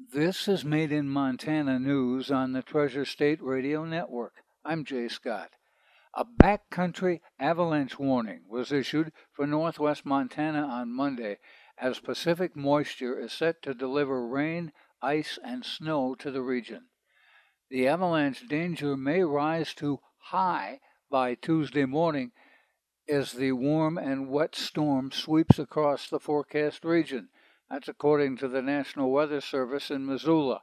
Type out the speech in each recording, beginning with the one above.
This is Made in Montana News on the Treasure State Radio Network. I'm Jay Scott. A backcountry avalanche warning was issued for northwest Montana on Monday as Pacific moisture is set to deliver rain, ice, and snow to the region. The avalanche danger may rise to high by Tuesday morning as the warm and wet storm sweeps across the forecast region that's according to the National Weather Service in Missoula.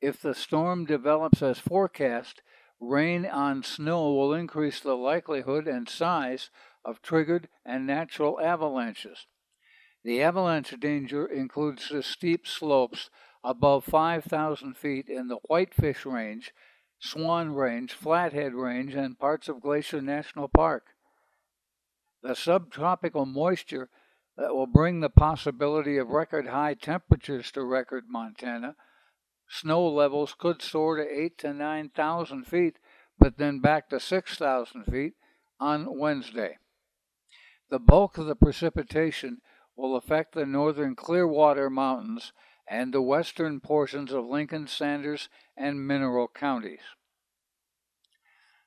If the storm develops as forecast, rain on snow will increase the likelihood and size of triggered and natural avalanches. The avalanche danger includes the steep slopes above 5,000 feet in the Whitefish Range, Swan Range, Flathead Range, and parts of Glacier National Park. The subtropical moisture that will bring the possibility of record high temperatures to record Montana. Snow levels could soar to 8 to 9,000 feet, but then back to 6,000 feet on Wednesday. The bulk of the precipitation will affect the northern Clearwater Mountains and the western portions of Lincoln, Sanders, and Mineral counties.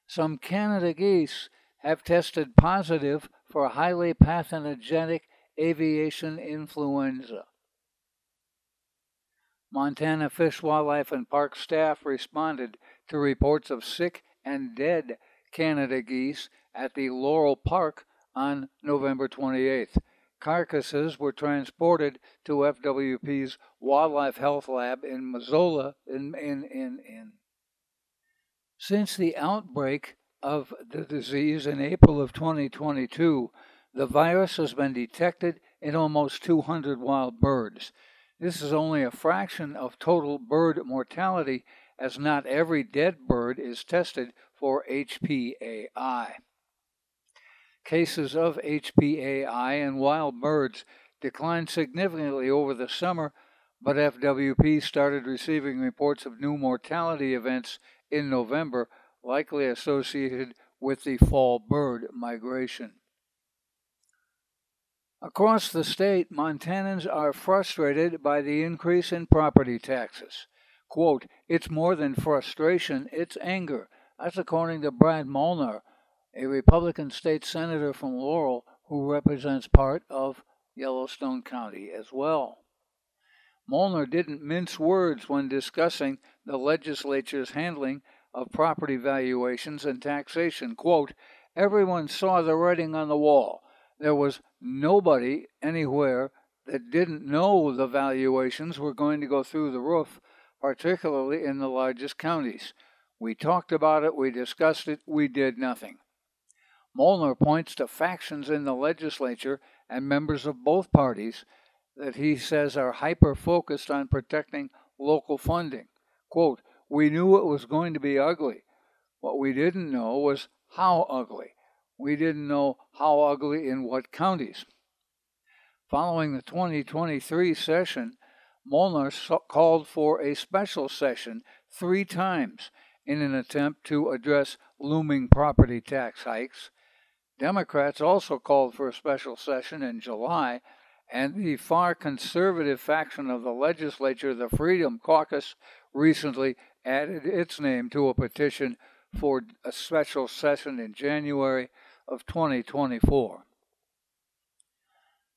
Some Canada geese have tested positive for highly pathogenic avian influenza. Montana Fish, Wildlife, and Park staff responded to reports of sick and dead Canada geese at the Laurel Park on November 28th. Carcasses were transported to FWP's Wildlife Health Lab in Missoula. In, in, in, in. Since the outbreak of the disease in April of 2022, the virus has been detected in almost 200 wild birds. This is only a fraction of total bird mortality, as not every dead bird is tested for HPAI. Cases of HPAI in wild birds declined significantly over the summer, but FWP started receiving reports of new mortality events in November, likely associated with the fall bird migration. Across the state, Montanans are frustrated by the increase in property taxes. Quote, it's more than frustration, it's anger. That's according to Brad Molnar, a Republican state senator from Laurel who represents part of Yellowstone County as well. Molnar didn't mince words when discussing the legislature's handling of property valuations and taxation. Quote, everyone saw the writing on the wall there was nobody anywhere that didn't know the valuations were going to go through the roof, particularly in the largest counties. We talked about it, we discussed it, we did nothing. Molnar points to factions in the legislature and members of both parties that he says are hyper focused on protecting local funding. Quote, We knew it was going to be ugly. What we didn't know was how ugly we didn't know how ugly in what counties. Following the 2023 session, Molnar called for a special session three times in an attempt to address looming property tax hikes. Democrats also called for a special session in July, and the far conservative faction of the legislature, the Freedom Caucus, recently added its name to a petition for a special session in January of 2024.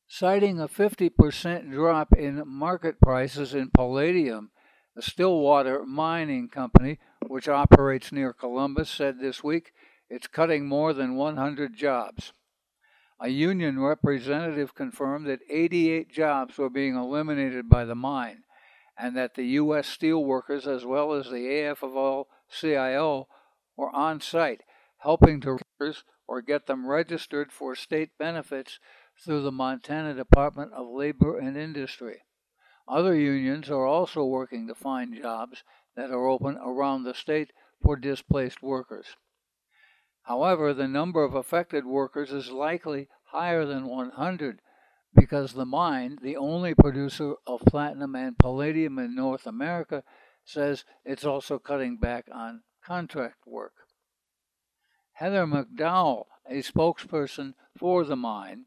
Citing a 50% drop in market prices in palladium, the Stillwater Mining Company, which operates near Columbus, said this week it's cutting more than 100 jobs. A union representative confirmed that 88 jobs were being eliminated by the mine and that the U.S. steelworkers, as well as the AFL CIO, were on site helping to workers or get them registered for state benefits through the Montana Department of Labor and Industry. Other unions are also working to find jobs that are open around the state for displaced workers. However, the number of affected workers is likely higher than 100 because the mine, the only producer of platinum and palladium in North America, says it's also cutting back on contract. Heather McDowell, a spokesperson for the mine,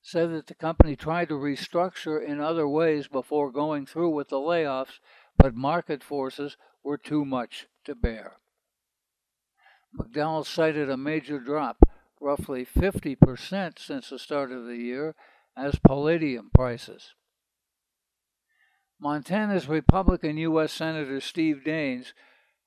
said that the company tried to restructure in other ways before going through with the layoffs, but market forces were too much to bear. McDowell cited a major drop, roughly 50% since the start of the year, as palladium prices. Montana's Republican U.S. Senator Steve Daines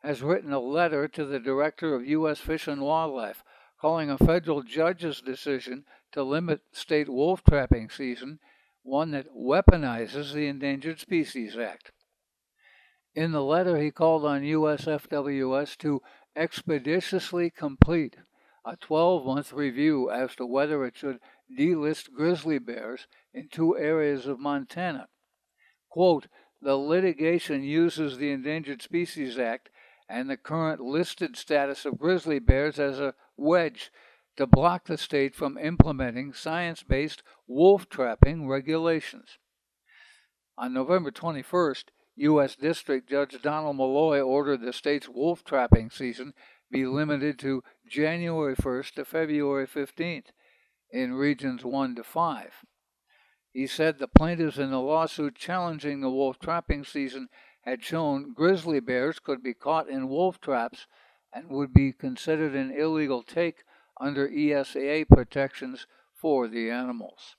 has written a letter to the director of U.S. Fish and Wildlife calling a federal judge's decision to limit state wolf trapping season one that weaponizes the Endangered Species Act. In the letter, he called on USFWS to expeditiously complete a 12 month review as to whether it should delist grizzly bears in two areas of Montana. Quote, the litigation uses the Endangered Species Act and the current listed status of grizzly bears as a wedge to block the state from implementing science based wolf trapping regulations. On November 21st, U.S. District Judge Donald Molloy ordered the state's wolf trapping season be limited to January 1st to February 15th in regions 1 to 5. He said the plaintiffs in the lawsuit challenging the wolf trapping season had shown grizzly bears could be caught in wolf traps and would be considered an illegal take under ESA protections for the animals.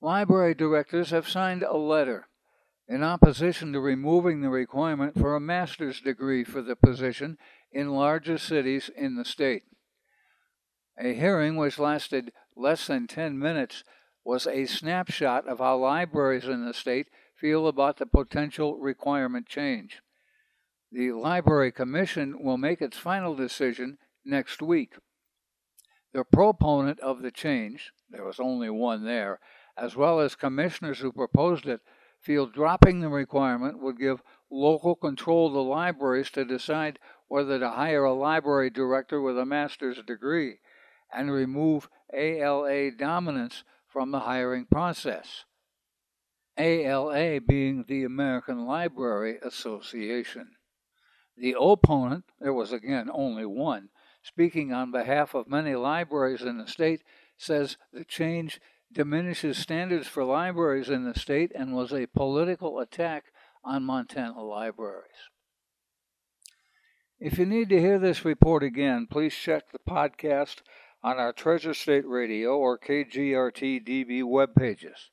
Library directors have signed a letter in opposition to removing the requirement for a master's degree for the position in larger cities in the state. A hearing which lasted less than 10 minutes was a snapshot of how libraries in the state feel about the potential requirement change. The Library Commission will make its final decision next week. The proponent of the change, there was only one there, as well as commissioners who proposed it, feel dropping the requirement would give local control to libraries to decide whether to hire a library director with a master's degree and remove ALA dominance from the hiring process. ALA being the American Library Association. The opponent, there was again only one, speaking on behalf of many libraries in the state, says the change diminishes standards for libraries in the state and was a political attack on Montana libraries. If you need to hear this report again, please check the podcast on our Treasure State Radio or KGRT DB web pages.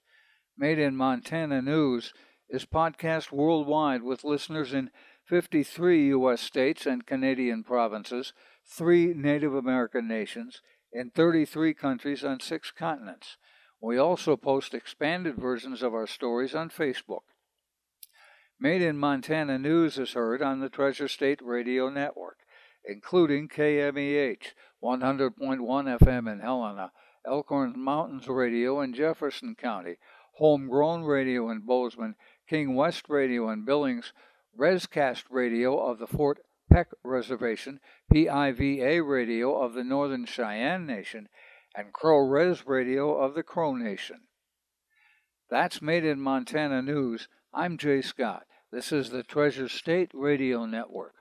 Made in Montana News is podcast worldwide with listeners in 53 U.S. states and Canadian provinces, three Native American nations, in 33 countries on six continents. We also post expanded versions of our stories on Facebook. Made in Montana News is heard on the Treasure State Radio Network, including KMEH 100.1 FM in Helena, Elkhorn Mountains Radio in Jefferson County, Homegrown Radio in Bozeman, King West Radio in Billings, Rescast Radio of the Fort Peck Reservation, PIVA Radio of the Northern Cheyenne Nation, and Crow Res Radio of the Crow Nation. That's Made in Montana News. I'm Jay Scott. This is the Treasure State Radio Network.